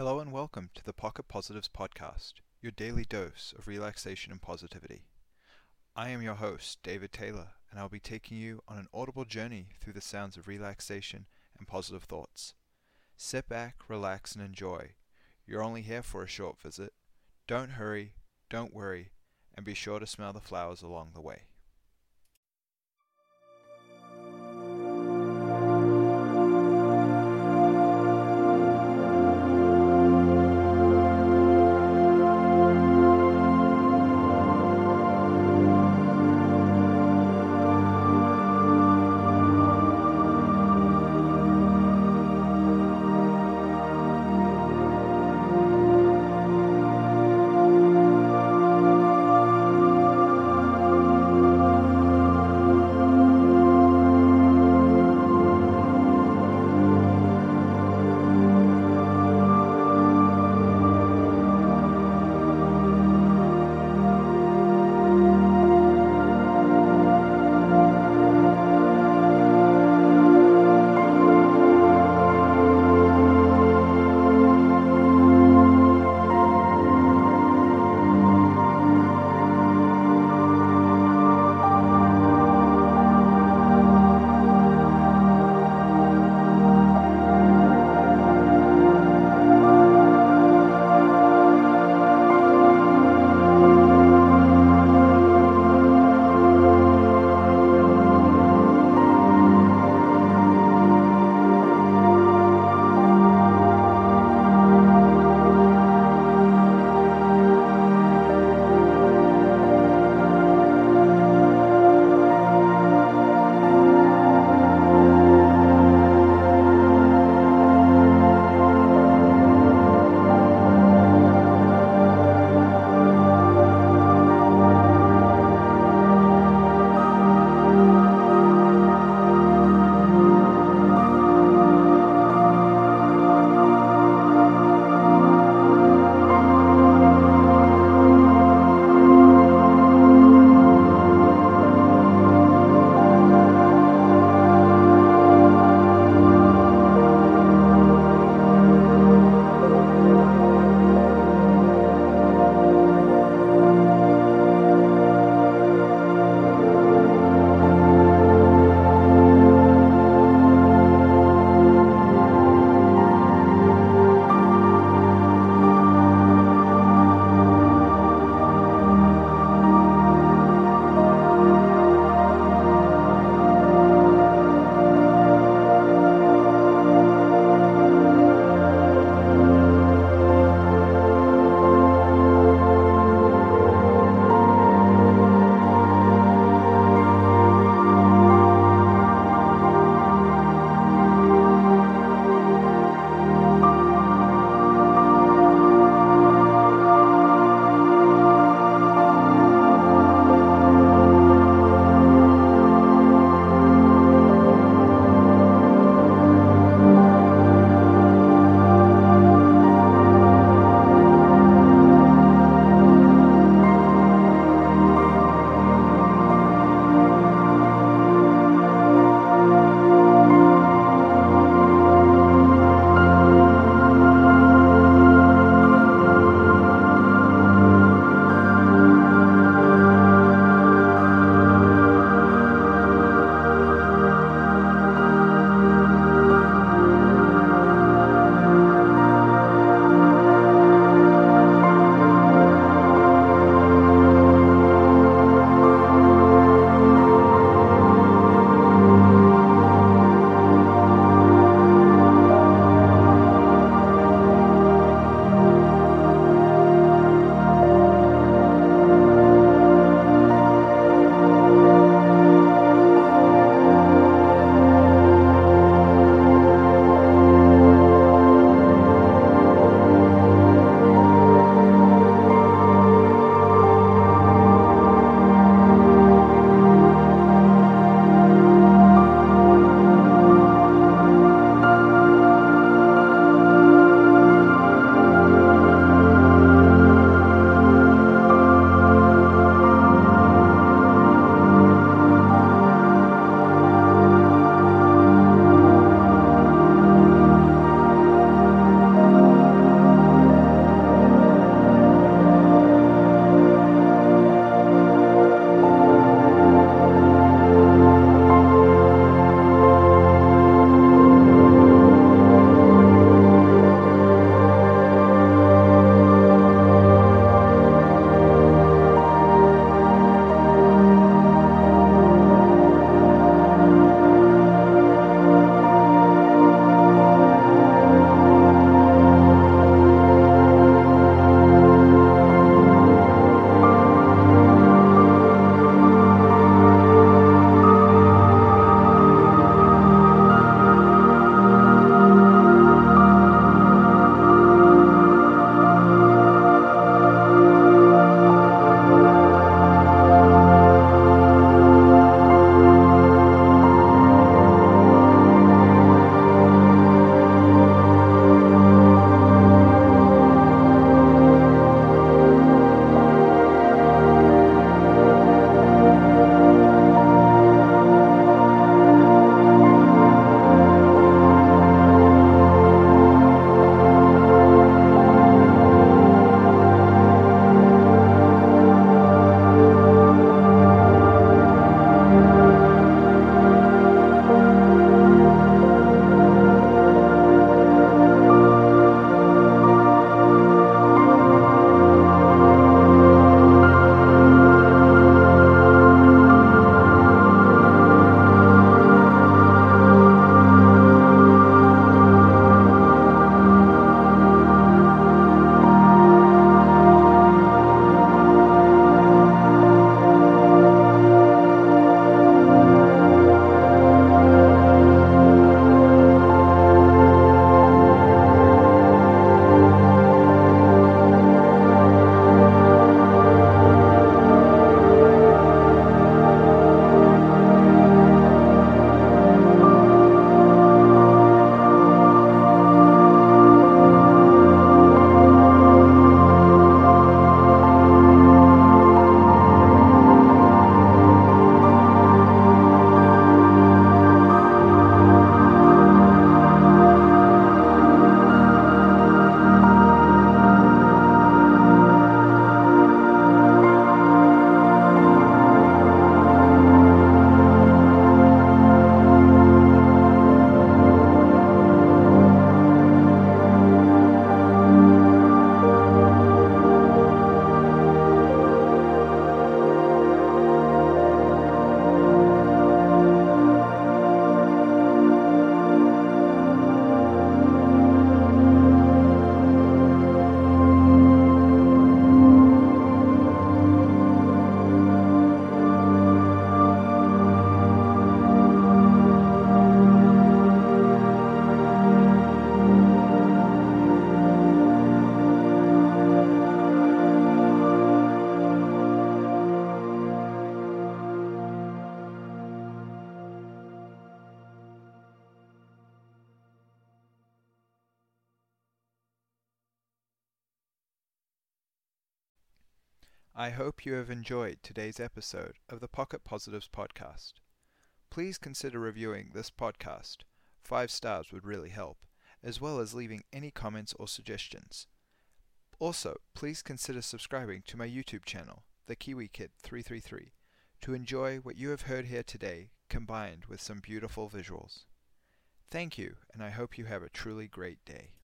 Hello and welcome to the Pocket Positives Podcast, your daily dose of relaxation and positivity. I am your host, David Taylor, and I'll be taking you on an audible journey through the sounds of relaxation and positive thoughts. Sit back, relax, and enjoy. You're only here for a short visit. Don't hurry, don't worry, and be sure to smell the flowers along the way. I hope you have enjoyed today's episode of the Pocket Positives podcast. Please consider reviewing this podcast. Five stars would really help, as well as leaving any comments or suggestions. Also, please consider subscribing to my YouTube channel, The Kiwi Kid 333, to enjoy what you have heard here today combined with some beautiful visuals. Thank you, and I hope you have a truly great day.